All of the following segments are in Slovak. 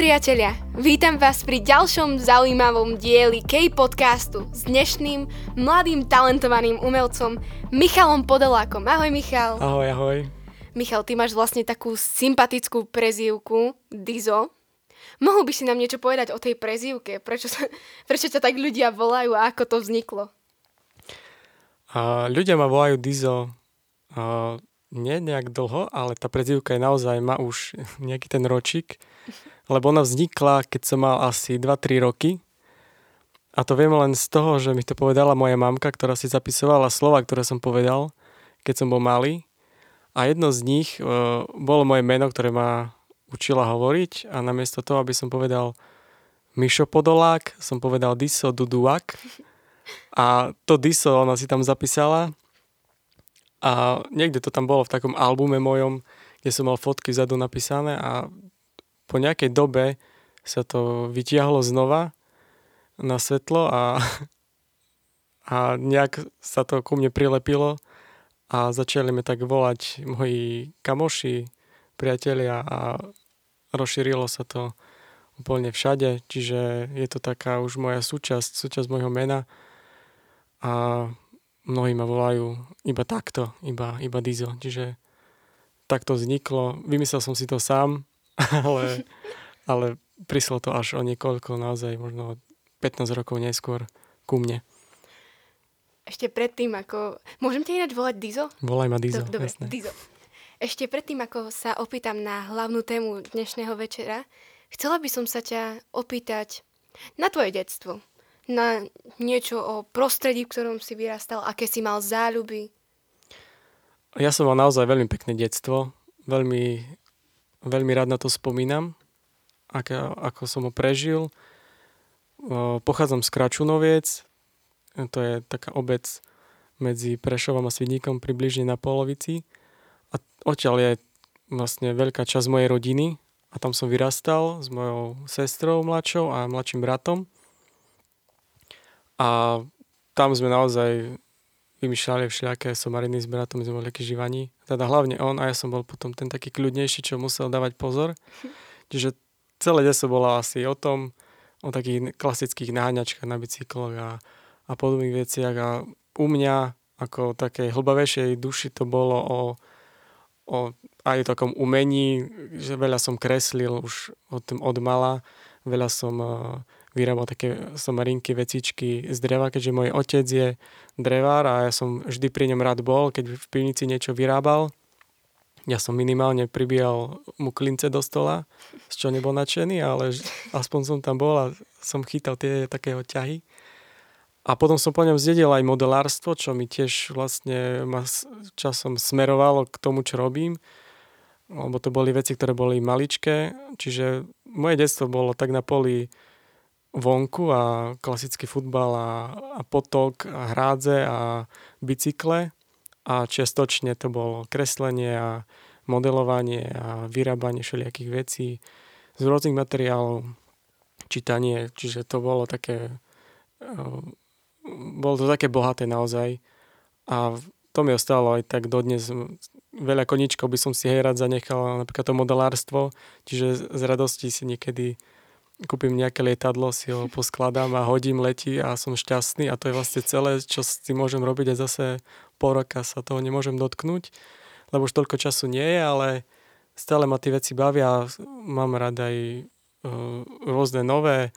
priatelia, vítam vás pri ďalšom zaujímavom dieli K-podcastu s dnešným mladým talentovaným umelcom Michalom Podelákom. Ahoj Michal. Ahoj, ahoj. Michal, ty máš vlastne takú sympatickú prezývku Dizo. Mohol by si nám niečo povedať o tej prezývke? Prečo, sa, prečo ťa tak ľudia volajú a ako to vzniklo? Uh, ľudia ma volajú Dizo uh, nie nejak dlho, ale tá prezývka je naozaj, má už nejaký ten ročík lebo ona vznikla, keď som mal asi 2-3 roky. A to viem len z toho, že mi to povedala moja mamka, ktorá si zapisovala slova, ktoré som povedal, keď som bol malý. A jedno z nich e, bolo moje meno, ktoré ma učila hovoriť a namiesto toho, aby som povedal Mišo Podolák, som povedal Diso Duduak. A to Diso ona si tam zapísala a niekde to tam bolo v takom albume mojom, kde som mal fotky vzadu napísané a po nejakej dobe sa to vytiahlo znova na svetlo a, a nejak sa to ku mne prilepilo a začali mi tak volať moji kamoši, priatelia a rozšírilo sa to úplne všade, čiže je to taká už moja súčasť, súčasť môjho mena a mnohí ma volajú iba takto, iba, iba Dizo, čiže takto vzniklo. Vymyslel som si to sám, ale, ale prišlo to až o niekoľko, naozaj možno 15 rokov neskôr ku mne. Ešte predtým, ako... Môžem ťa ináč volať Dizo? Volaj ma Dizo, Dobre, jasné. Dizo. Ešte predtým, ako sa opýtam na hlavnú tému dnešného večera, chcela by som sa ťa opýtať na tvoje detstvo. Na niečo o prostredí, v ktorom si vyrastal, aké si mal záľuby. Ja som mal naozaj veľmi pekné detstvo. Veľmi veľmi rád na to spomínam, ako, ako som ho prežil. Pochádzam z Kračunoviec, to je taká obec medzi Prešovom a Svidníkom približne na polovici. A odtiaľ je vlastne veľká časť mojej rodiny a tam som vyrastal s mojou sestrou mladšou a mladším bratom. A tam sme naozaj vymýšľali všelijaké somariny s bratom, sme boli takí živaní. Teda hlavne on a ja som bol potom ten taký kľudnejší, čo musel dávať pozor. Čiže celé deso bolo asi o tom, o takých klasických náňačkách na bicykloch a, a podobných veciach a u mňa ako takej hlbavejšej duši to bolo o, o aj takom umení, že veľa som kreslil už od, od mala, veľa som uh, vyrábal také somarinky, vecičky z dreva, keďže môj otec je drevár a ja som vždy pri ňom rád bol, keď v pivnici niečo vyrábal. Ja som minimálne pribíjal mu klince do stola, z čo nebol nadšený, ale aspoň som tam bol a som chytal tie takého ťahy. A potom som po ňom zdedil aj modelárstvo, čo mi tiež vlastne ma časom smerovalo k tomu, čo robím. Lebo to boli veci, ktoré boli maličké. Čiže moje detstvo bolo tak na poli vonku a klasický futbal a, a potok a hrádze a bicykle. A čiastočne to bolo kreslenie a modelovanie a vyrábanie všelijakých vecí z rôznych materiálov, čítanie, čiže to bolo také eh, bolo to také bohaté naozaj. A to mi ostalo aj tak dodnes. Veľa koničkov by som si hej rád zanechal, napríklad to modelárstvo, čiže z radosti si niekedy kúpim nejaké lietadlo, si ho poskladám a hodím, letí a som šťastný. A to je vlastne celé, čo si môžem robiť a zase pol roka sa toho nemôžem dotknúť, lebo už toľko času nie je, ale stále ma tie veci bavia, mám rád aj uh, rôzne nové,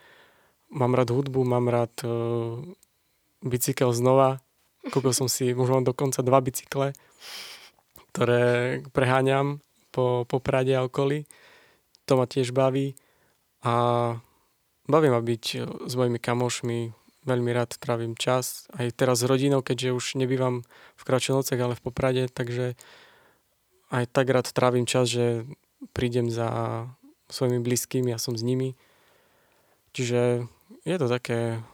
mám rád hudbu, mám rád uh, bicykel znova, kúpil som si možno dokonca dva bicykle, ktoré preháňam po, po Prade a okolí, to ma tiež baví a baví ma byť e, s mojimi kamošmi, veľmi rád trávim čas, aj teraz s rodinou, keďže už nebývam v Kračenovcech, ale v Poprade, takže aj tak rád trávim čas, že prídem za svojimi blízkymi a som s nimi. Čiže je to také,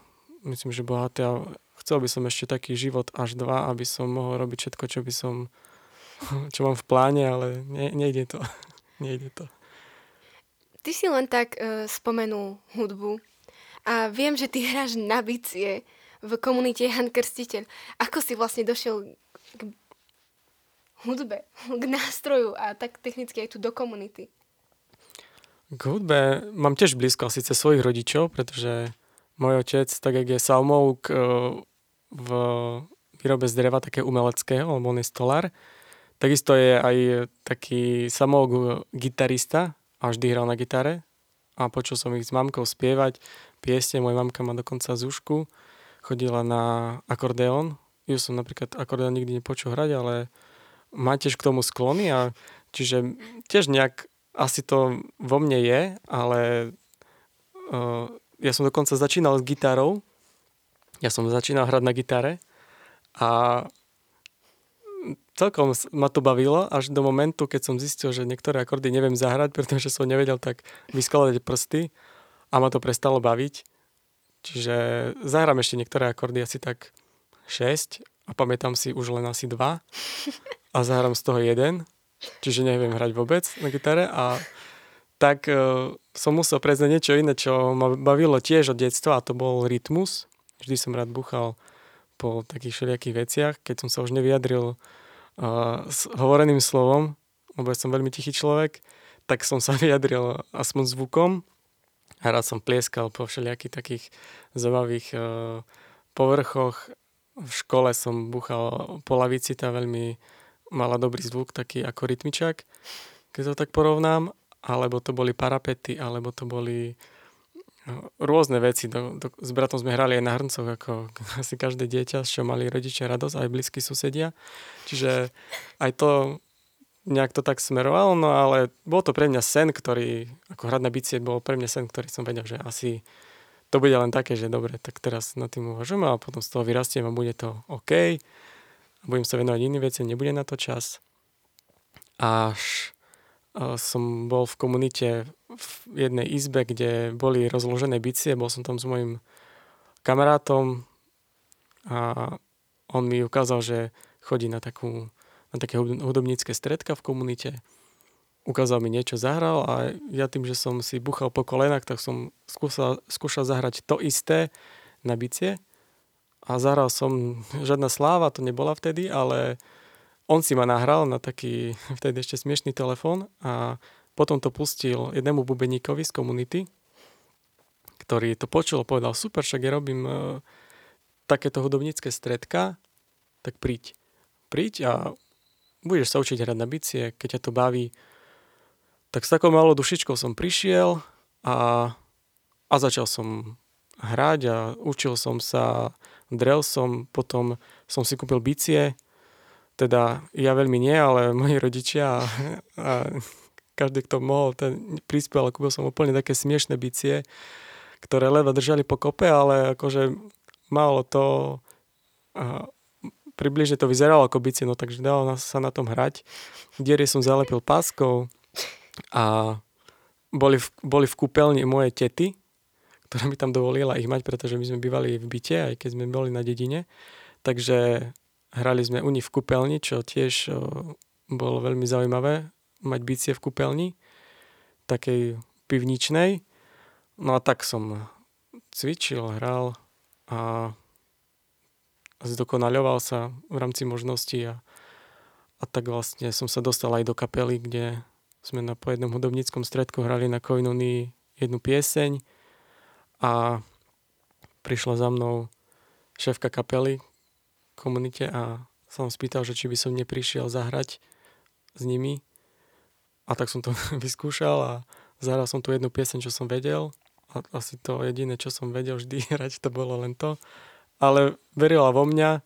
myslím, že bohaté a chcel by som ešte taký život až dva, aby som mohol robiť všetko, čo by som, čo mám v pláne, ale ne, nejde to. nejde to. Ty si len tak uh, spomenul hudbu a viem, že ty hráš na bicie v komunite Jan Krstiteľ. Ako si vlastne došiel k hudbe, k nástroju a tak technicky aj tu do komunity? K hudbe mám tiež blízko asi cez svojich rodičov, pretože môj otec, tak jak je salmouk e, v výrobe z dreva také umeleckého, lebo on je stolár, takisto je aj taký samouk gitarista a vždy hral na gitare. A počul som ich s mamkou spievať piesne, moja mamka má dokonca zúšku, chodila na akordeón, ju som napríklad akordeón nikdy nepočul hrať, ale má tiež k tomu sklony a čiže tiež nejak asi to vo mne je, ale uh, ja som dokonca začínal s gitarou. Ja som začínal hrať na gitare a celkom ma to bavilo až do momentu, keď som zistil, že niektoré akordy neviem zahrať, pretože som nevedel tak vyskladať prsty a ma to prestalo baviť. Čiže zahrám ešte niektoré akordy asi tak 6 a pamätám si už len asi 2 a zahrám z toho jeden čiže neviem hrať vôbec na gitare a tak uh, som musel prejsť niečo iné, čo ma bavilo tiež od detstva a to bol rytmus. Vždy som rád buchal po takých všelijakých veciach, keď som sa už nevyjadril uh, s hovoreným slovom, lebo ja som veľmi tichý človek, tak som sa vyjadril aspoň zvukom a rád som plieskal po všelijakých takých zaujímavých uh, povrchoch. V škole som buchal po lavici, tá veľmi mala dobrý zvuk, taký ako rytmičak, keď to tak porovnám, alebo to boli parapety, alebo to boli rôzne veci. Do, do, s bratom sme hrali aj na hrncoch, ako asi každé dieťa, z čo mali rodičia radosť, aj blízky susedia. Čiže aj to nejak to tak smerovalo, no ale bol to pre mňa sen, ktorý, ako hrať na bicie, bol pre mňa sen, ktorý som vedel, že asi to bude len také, že dobre, tak teraz nad tým uvažujem a potom z toho vyrastiem a bude to OK budem sa venovať iným veciam, nebude na to čas. Až som bol v komunite v jednej izbe, kde boli rozložené bicie, bol som tam s mojim kamarátom a on mi ukázal, že chodí na, takú, na také hudobnícke stredka v komunite. Ukázal mi niečo, zahral a ja tým, že som si buchal po kolenách, tak som skúšal, skúšal zahrať to isté na bicie a zahral som, žiadna sláva to nebola vtedy, ale on si ma nahral na taký vtedy ešte smiešný telefón a potom to pustil jednému bubeníkovi z komunity, ktorý to počul a povedal, super, však ja robím uh, takéto hudobnícke stredka, tak príď. Príď a budeš sa učiť hrať na bicie, keď ťa to baví. Tak s takou malou dušičkou som prišiel a, a začal som hrať a učil som sa drel som, potom som si kúpil bicie, teda ja veľmi nie, ale moji rodičia a, a každý, kto mohol, ten prispel, kúpil som úplne také smiešné bicie, ktoré ledva držali po kope, ale akože malo to a, približne to vyzeralo ako bicie, no takže dalo sa na tom hrať. Diery som zalepil páskou a boli v, boli v kúpeľni moje tety, ktorá mi tam dovolila ich mať, pretože my sme bývali v byte, aj keď sme boli na dedine. Takže hrali sme u nich v kúpeľni, čo tiež bolo veľmi zaujímavé, mať bicie v kúpeľni, takej pivničnej. No a tak som cvičil, hral a zdokonaľoval sa v rámci možností a, a tak vlastne som sa dostal aj do kapely, kde sme na po jednom hudobníckom stredku hrali na Koinunii jednu pieseň a prišla za mnou šéfka kapely komunite a som spýtal, že či by som neprišiel zahrať s nimi. A tak som to vyskúšal a zahral som tu jednu pieseň, čo som vedel. A asi to jediné, čo som vedel vždy hrať, to bolo len to. Ale verila vo mňa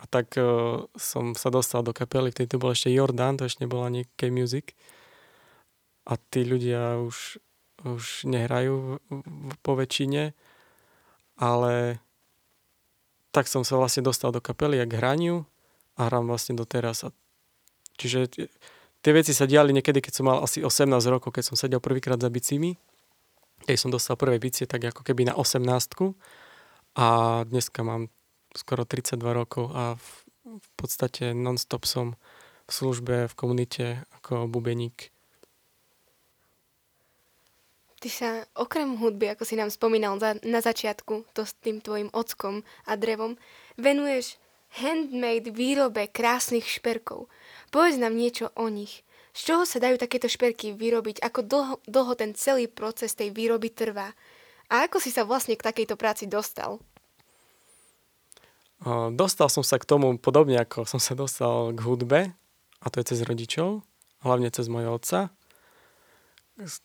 a tak uh, som sa dostal do kapely, vtedy to bol ešte Jordan, to ešte nebola ani K-Music. A tí ľudia už už nehrajú po väčšine, ale tak som sa vlastne dostal do kapely a k hraniu a hrám vlastne doteraz. A čiže tie veci sa diali niekedy, keď som mal asi 18 rokov, keď som sedel prvýkrát za bicími, keď som dostal prvé bicie tak ako keby na 18 a dneska mám skoro 32 rokov a v, v podstate non-stop som v službe, v komunite ako bubeník. Ty sa okrem hudby, ako si nám spomínal za, na začiatku, to s tým tvojim ockom a drevom, venuješ handmade výrobe krásnych šperkov. Povedz nám niečo o nich. Z čoho sa dajú takéto šperky vyrobiť? Ako dlho, dlho ten celý proces tej výroby trvá? A ako si sa vlastne k takejto práci dostal? Dostal som sa k tomu podobne, ako som sa dostal k hudbe, a to je cez rodičov, hlavne cez mojho otca, s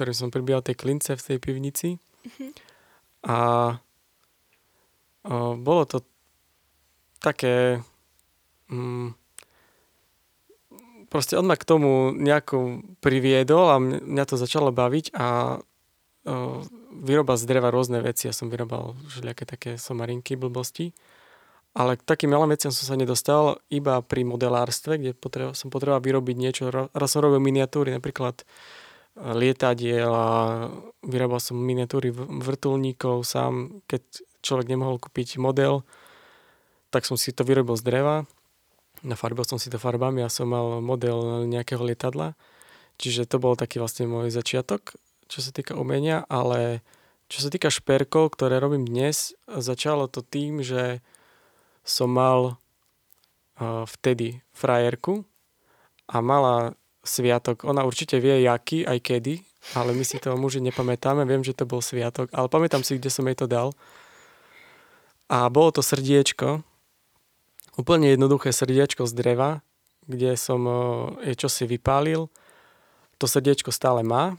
ktorým som pribíjal tie klince v tej pivnici. Mm-hmm. A o, bolo to také... Mm, proste on ma k tomu nejako priviedol a mňa to začalo baviť a o, vyroba z dreva rôzne veci. Ja som vyrobal všelijaké také somarinky, blbosti. Ale k takým malým veciam som sa nedostal iba pri modelárstve, kde potreba, som potreboval vyrobiť niečo. Raz som robil miniatúry, napríklad e, lietadiel a vyrábal som miniatúry vrtulníkov sám. Keď človek nemohol kúpiť model, tak som si to vyrobil z dreva nafarbil som si to farbami a som mal model nejakého lietadla. Čiže to bol taký vlastne môj začiatok, čo sa týka umenia, ale čo sa týka šperkov, ktoré robím dnes, začalo to tým, že som mal uh, vtedy frajerku a mala sviatok. Ona určite vie, jaký, aj kedy, ale my si to muži nepamätáme. Viem, že to bol sviatok, ale pamätám si, kde som jej to dal. A bolo to srdiečko, úplne jednoduché srdiečko z dreva, kde som je čosi vypálil. To srdiečko stále má.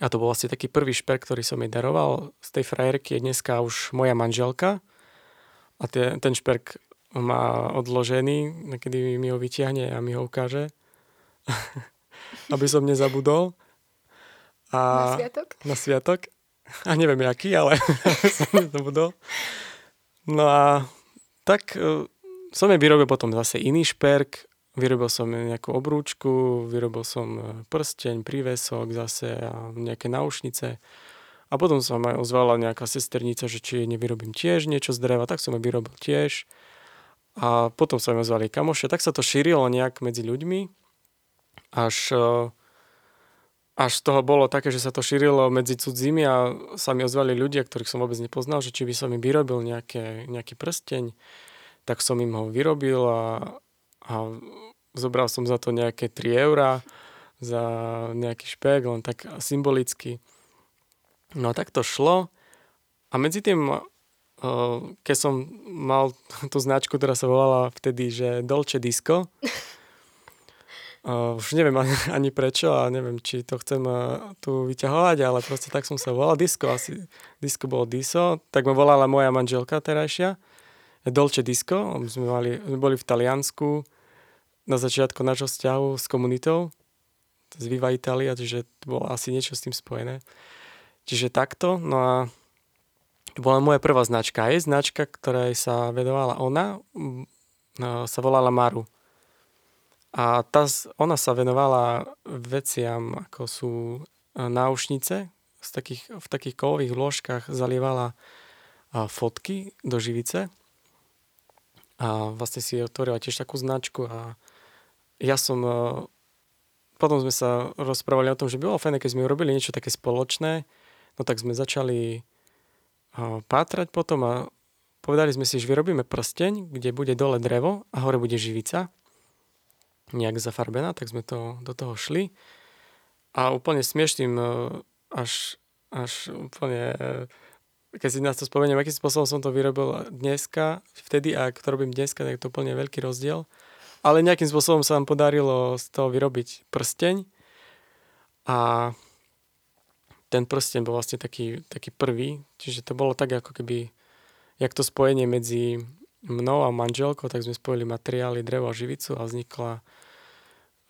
A to bol vlastne taký prvý šperk, ktorý som jej daroval. Z tej frajerky je dneska už moja manželka. A tie, ten šperk má odložený, kedy mi ho vyťahne a mi ho ukáže. Aby som nezabudol. A na sviatok? Na sviatok. A neviem jaký, ale som nezabudol. No a tak e, som jej vyrobil potom zase iný šperk, vyrobil som nejakú obrúčku, vyrobil som e, prsteň, prívesok zase a nejaké náušnice. A potom sa ma ozvala nejaká sesternica, že či nevyrobím tiež niečo z dreva, tak som jej vyrobil tiež. A potom sa mi ozvali kamoše, tak sa to šírilo nejak medzi ľuďmi, až, e, až toho bolo také, že sa to šírilo medzi cudzími a sa mi ozvali ľudia, ktorých som vôbec nepoznal, že či by som im vyrobil nejaké, nejaký prsteň, tak som im ho vyrobil a, a zobral som za to nejaké 3 eurá za nejaký špek, len tak symbolicky. No a tak to šlo. A medzi tým, keď som mal tú značku, ktorá sa volala vtedy, že Dolce Disco, Uh, už neviem ani, ani prečo a neviem, či to chcem uh, tu vyťahovať, ale proste tak som sa volal. Disco asi, disco bolo Diso, tak ma volala moja manželka terajšia. Dolce Disco, my sme, mali, my boli v Taliansku na začiatku nášho vzťahu s komunitou, z Viva Italia, čiže to bolo asi niečo s tým spojené. Čiže takto, no a to bola moja prvá značka. Je značka, ktorej sa vedovala ona, no, sa volala Maru. A tá, ona sa venovala veciam, ako sú e, náušnice, z takých, v takých kovových vložkách zalievala fotky do živice. A vlastne si otvorila tiež takú značku a ja som e, potom sme sa rozprávali o tom, že bolo fajn, keď sme urobili niečo také spoločné, no tak sme začali e, pátrať potom a povedali sme si, že vyrobíme prsteň, kde bude dole drevo a hore bude živica, nejak zafarbená, tak sme to, do toho šli. A úplne smiešným e, až, až úplne keď si nás to spomeniem, akým spôsobom som to vyrobil dneska, vtedy a ak to robím dneska, tak je to úplne veľký rozdiel. Ale nejakým spôsobom sa nám podarilo z toho vyrobiť prsteň. A ten prsteň bol vlastne taký, taký prvý, čiže to bolo tak ako keby, jak to spojenie medzi mnou a manželkou, tak sme spojili materiály, drevo a živicu a vznikla e,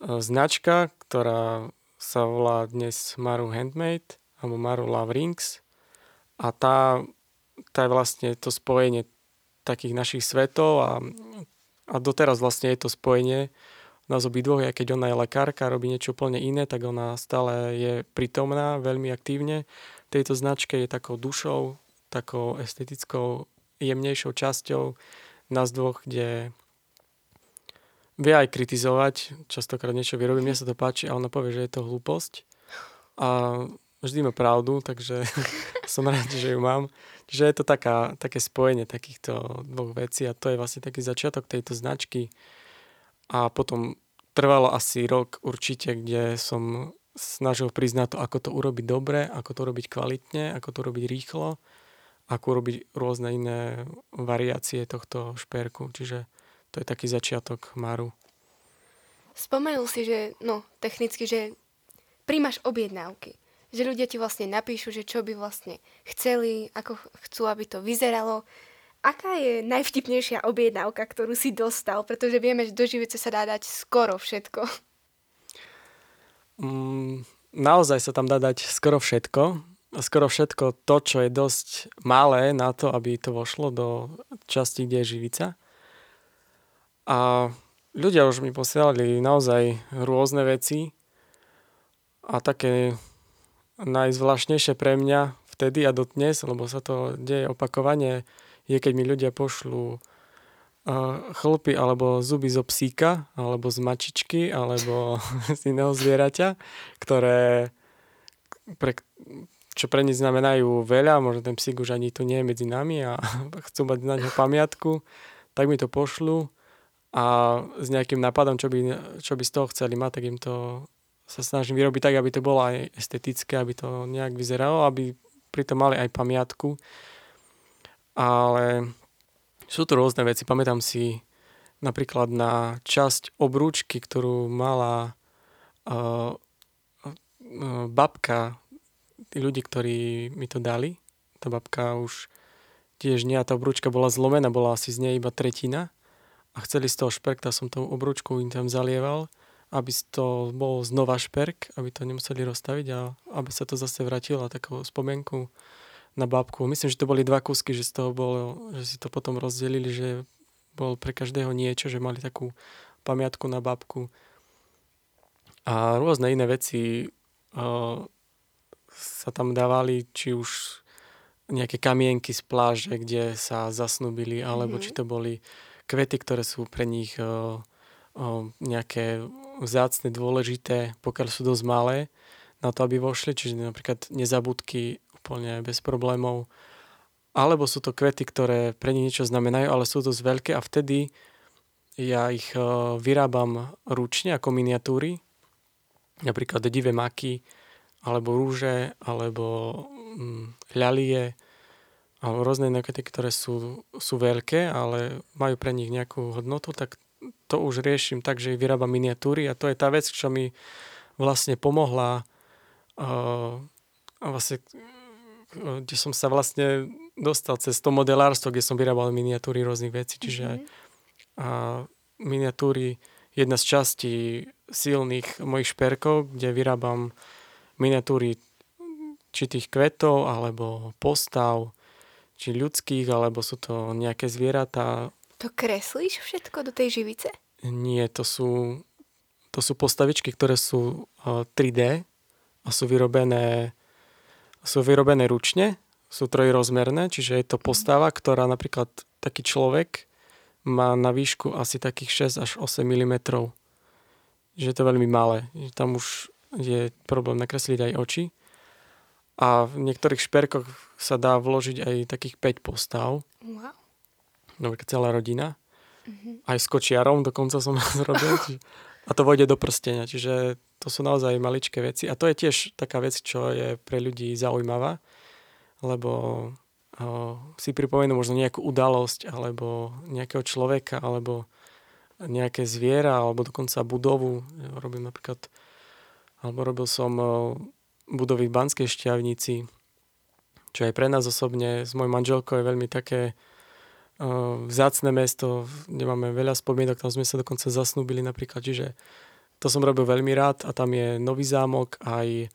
značka, ktorá sa volá dnes Maru Handmade alebo Maru Love Rings a tá, tá je vlastne to spojenie takých našich svetov a, a doteraz vlastne je to spojenie nás obidvoch, aj keď ona je lekárka, robí niečo úplne iné, tak ona stále je prítomná veľmi aktívne. Tejto značke je takou dušou, takou estetickou, jemnejšou časťou nás dvoch, kde vie aj kritizovať, častokrát niečo vyrobí, mne sa to páči a ona povie, že je to hlúposť. A vždy má pravdu, takže som rád, že ju mám. Čiže je to taká, také spojenie takýchto dvoch vecí a to je vlastne taký začiatok tejto značky. A potom trvalo asi rok určite, kde som snažil priznať to, ako to urobiť dobre, ako to robiť kvalitne, ako to robiť rýchlo, ako urobiť rôzne iné variácie tohto šperku. Čiže to je taký začiatok Maru. Spomenul si, že no, technicky, že príjmaš objednávky. Že ľudia ti vlastne napíšu, že čo by vlastne chceli, ako chcú, aby to vyzeralo. Aká je najvtipnejšia objednávka, ktorú si dostal? Pretože vieme, že do živice sa dá dať skoro všetko. Mm, naozaj sa tam dá dať skoro všetko. Skoro všetko to, čo je dosť malé na to, aby to vošlo do časti, kde je živica. A ľudia už mi posielali naozaj rôzne veci a také najzvláštnejšie pre mňa vtedy a dotnes, lebo sa to deje opakovane, je keď mi ľudia pošlú chlpy alebo zuby zo psíka, alebo z mačičky, alebo z iného zvieraťa, ktoré pre, čo pre nich znamenajú veľa, možno ten psík už ani tu nie je medzi nami a chcú mať na ňo pamiatku, tak mi to pošlu a s nejakým nápadom, čo by, čo by z toho chceli mať, tak im to sa snažím vyrobiť tak, aby to bolo aj estetické, aby to nejak vyzeralo, aby pritom mali aj pamiatku. Ale sú to rôzne veci. Pamätám si napríklad na časť obrúčky, ktorú mala uh, uh, babka, tí ľudí, ktorí mi to dali. Tá babka už tiež nie, a tá obrúčka bola zlomená, bola asi z nej iba tretina. A chceli z toho šperkta, som tou obrúčkou im tam zalieval, aby to bol znova šperk, aby to nemuseli rozstaviť a aby sa to zase vrátilo takú spomienku na babku. Myslím, že to boli dva kúsky, že, z toho bolo, že si to potom rozdelili, že bol pre každého niečo, že mali takú pamiatku na babku. A rôzne iné veci uh, sa tam dávali, či už nejaké kamienky z pláže, kde sa zasnubili, alebo mm-hmm. či to boli kvety, ktoré sú pre nich uh, uh, nejaké vzácne, dôležité, pokiaľ sú dosť malé na to, aby vošli, čiže napríklad nezabudky úplne bez problémov. Alebo sú to kvety, ktoré pre nich niečo znamenajú, ale sú dosť veľké a vtedy ja ich e, vyrábam ručne ako miniatúry, napríklad divé maky, alebo rúže, alebo mm, ľalie, alebo rôzne kvety, ktoré sú, sú veľké, ale majú pre nich nejakú hodnotu, tak to už riešim tak, že vyrábam miniatúry a to je tá vec, čo mi vlastne pomohla uh, vlastne kde som sa vlastne dostal cez to modelárstvo, kde som vyrábal miniatúry rôznych vecí. Čiže mm-hmm. a miniatúry, jedna z častí silných mojich šperkov, kde vyrábam miniatúry či tých kvetov, alebo postav, či ľudských, alebo sú to nejaké zvieratá. To kreslíš všetko do tej živice? Nie, to sú, to sú postavičky, ktoré sú 3D a sú vyrobené sú vyrobené ručne, sú trojrozmerné, čiže je to postava, ktorá napríklad taký človek má na výšku asi takých 6 až 8 mm. Že je to veľmi malé. Tam už je problém nakresliť aj oči. A v niektorých šperkoch sa dá vložiť aj takých 5 postav. Wow. Napríklad celá rodina. Mm-hmm. Aj s kočiarom dokonca som zrobil. a to vojde do prstenia. Čiže to sú naozaj maličké veci a to je tiež taká vec, čo je pre ľudí zaujímavá, lebo o, si pripomenú možno nejakú udalosť alebo nejakého človeka alebo nejaké zviera alebo dokonca budovu. Robím napríklad, alebo robil som budovy v Banskej šťavnici, čo aj pre nás osobne s mojou manželkou je veľmi také vzácne mesto, kde máme veľa spomienok, tam sme sa dokonca zasnúbili napríklad, čiže to som robil veľmi rád a tam je Nový zámok, aj,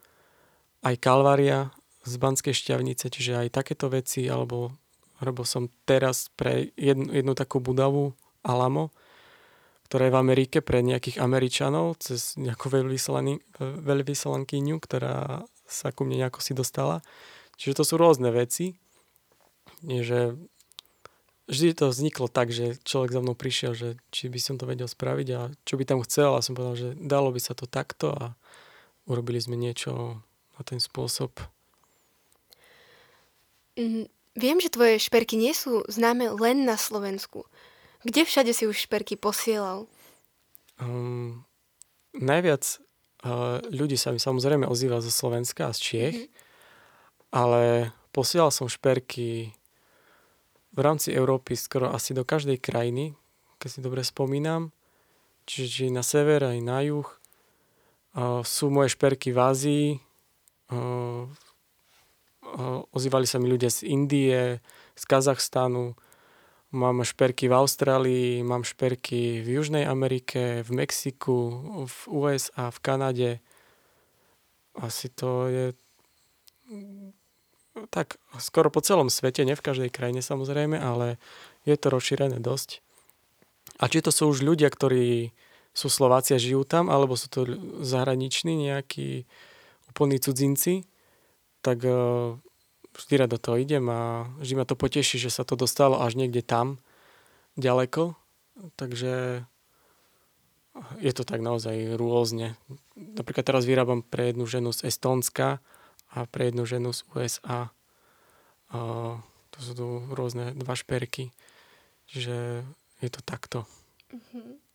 aj Kalvária z Banskej šťavnice, čiže aj takéto veci, alebo robil som teraz pre jednu, jednu takú budavu Alamo, ktorá je v Amerike pre nejakých Američanov cez nejakú veľvyslankyňu, ktorá sa ku mne nejako si dostala. Čiže to sú rôzne veci, že vždy to vzniklo tak, že človek za mnou prišiel, že či by som to vedel spraviť a čo by tam chcel a som povedal, že dalo by sa to takto a urobili sme niečo na ten spôsob. Mm, viem, že tvoje šperky nie sú známe len na Slovensku. Kde všade si už šperky posielal? Um, najviac uh, ľudí sa mi samozrejme ozýva zo Slovenska a z Čiech, mm-hmm. ale posielal som šperky v rámci Európy skoro asi do každej krajiny, keď si dobre spomínam. Čiže či na sever aj na juh. Uh, sú moje šperky v Ázii. Uh, uh, ozývali sa mi ľudia z Indie, z Kazachstanu. Mám šperky v Austrálii, mám šperky v Južnej Amerike, v Mexiku, v USA, v Kanade. Asi to je tak skoro po celom svete, ne v každej krajine samozrejme, ale je to rozšírené dosť. A či to sú už ľudia, ktorí sú Slováci a žijú tam, alebo sú to zahraniční nejakí úplní cudzinci, tak uh, vždy rád do toho idem a vždy ma to poteší, že sa to dostalo až niekde tam, ďaleko. Takže je to tak naozaj rôzne. Napríklad teraz vyrábam pre jednu ženu z Estónska a pre jednu ženu z USA. A to sú tu rôzne dva šperky. Čiže je to takto. Mm-hmm.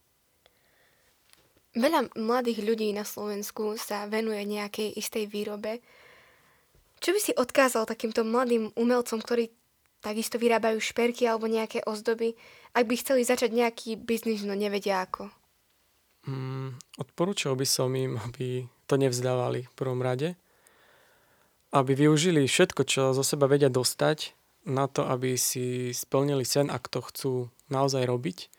Veľa mladých ľudí na Slovensku sa venuje nejakej istej výrobe. Čo by si odkázal takýmto mladým umelcom, ktorí takisto vyrábajú šperky alebo nejaké ozdoby, ak by chceli začať nejaký biznis, no nevedia ako? Mm, odporúčal by som im, aby to nevzdávali v prvom rade, aby využili všetko, čo zo seba vedia dostať na to, aby si splnili sen, ak to chcú naozaj robiť,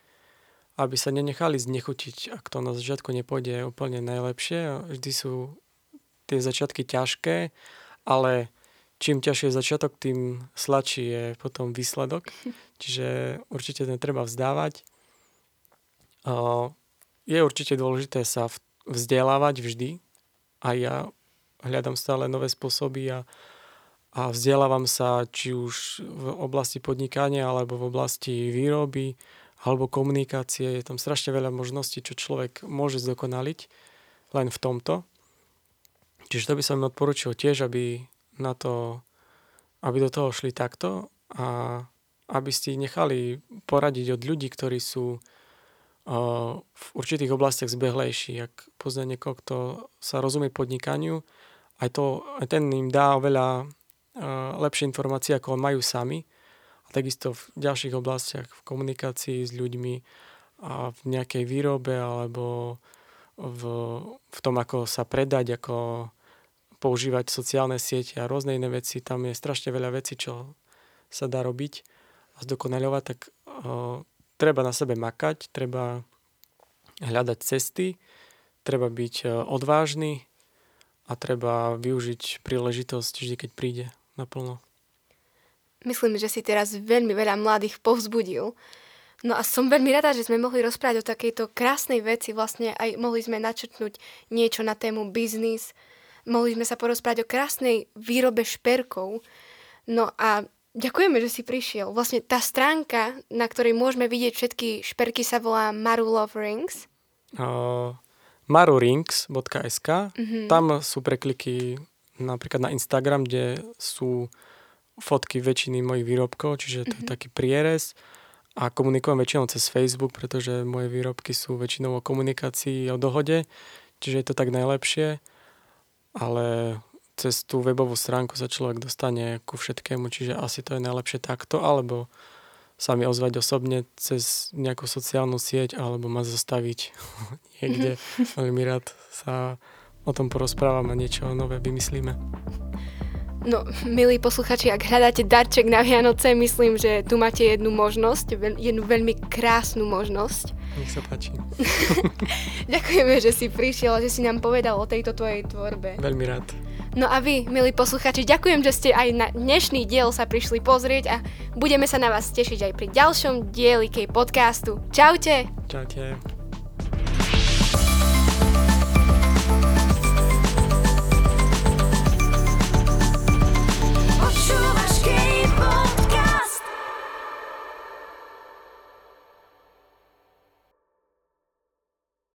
aby sa nenechali znechutiť, ak to na začiatku nepôjde úplne najlepšie. Vždy sú tie začiatky ťažké, ale čím ťažšie je začiatok, tým sladší je potom výsledok. Čiže určite netreba vzdávať. Je určite dôležité sa vzdelávať vždy. A ja hľadám stále nové spôsoby a, a vzdelávam sa či už v oblasti podnikania alebo v oblasti výroby alebo komunikácie. Je tam strašne veľa možností, čo človek môže zdokonaliť len v tomto. Čiže to by som im odporučil tiež, aby na to, aby do toho šli takto a aby ste nechali poradiť od ľudí, ktorí sú uh, v určitých oblastiach zbehlejší. Ak pozná niekoho, kto sa rozumie podnikaniu, aj, to, aj ten im dá oveľa uh, lepšie informácie, ako majú sami. A takisto v ďalších oblastiach, v komunikácii s ľuďmi a v nejakej výrobe alebo v, v tom, ako sa predať, ako používať sociálne siete a rôzne iné veci. Tam je strašne veľa vecí, čo sa dá robiť a zdokonaľovať, tak uh, treba na sebe makať, treba hľadať cesty, treba byť odvážny, a treba využiť príležitosť vždy, keď príde naplno. Myslím, že si teraz veľmi veľa mladých povzbudil. No a som veľmi rada, že sme mohli rozprávať o takejto krásnej veci, vlastne aj mohli sme načrtnúť niečo na tému biznis, mohli sme sa porozprávať o krásnej výrobe šperkov. No a ďakujeme, že si prišiel. Vlastne tá stránka, na ktorej môžeme vidieť všetky šperky, sa volá Maru Love Rings. Uh, marurings.sk. Mm-hmm. Tam sú prekliky napríklad na Instagram, kde sú fotky väčšiny mojich výrobkov, čiže to mm-hmm. je mhm. taký prierez a komunikujem väčšinou cez Facebook, pretože moje výrobky sú väčšinou o komunikácii, o dohode, čiže je to tak najlepšie, ale cez tú webovú stránku sa človek dostane ku všetkému, čiže asi to je najlepšie takto, alebo sa mi ozvať osobne cez nejakú sociálnu sieť alebo ma zastaviť niekde. Veľmi rád sa o tom porozprávam a niečo nové vymyslíme. No, milí posluchači, ak hľadáte darček na Vianoce, myslím, že tu máte jednu možnosť, jednu veľmi krásnu možnosť. Nech sa páči. Ďakujeme, že si prišiel a že si nám povedal o tejto tvojej tvorbe. Veľmi rád. No a vy, milí posluchači, ďakujem, že ste aj na dnešný diel sa prišli pozrieť a budeme sa na vás tešiť aj pri ďalšom dieli podcastu. Čaute! Čaute.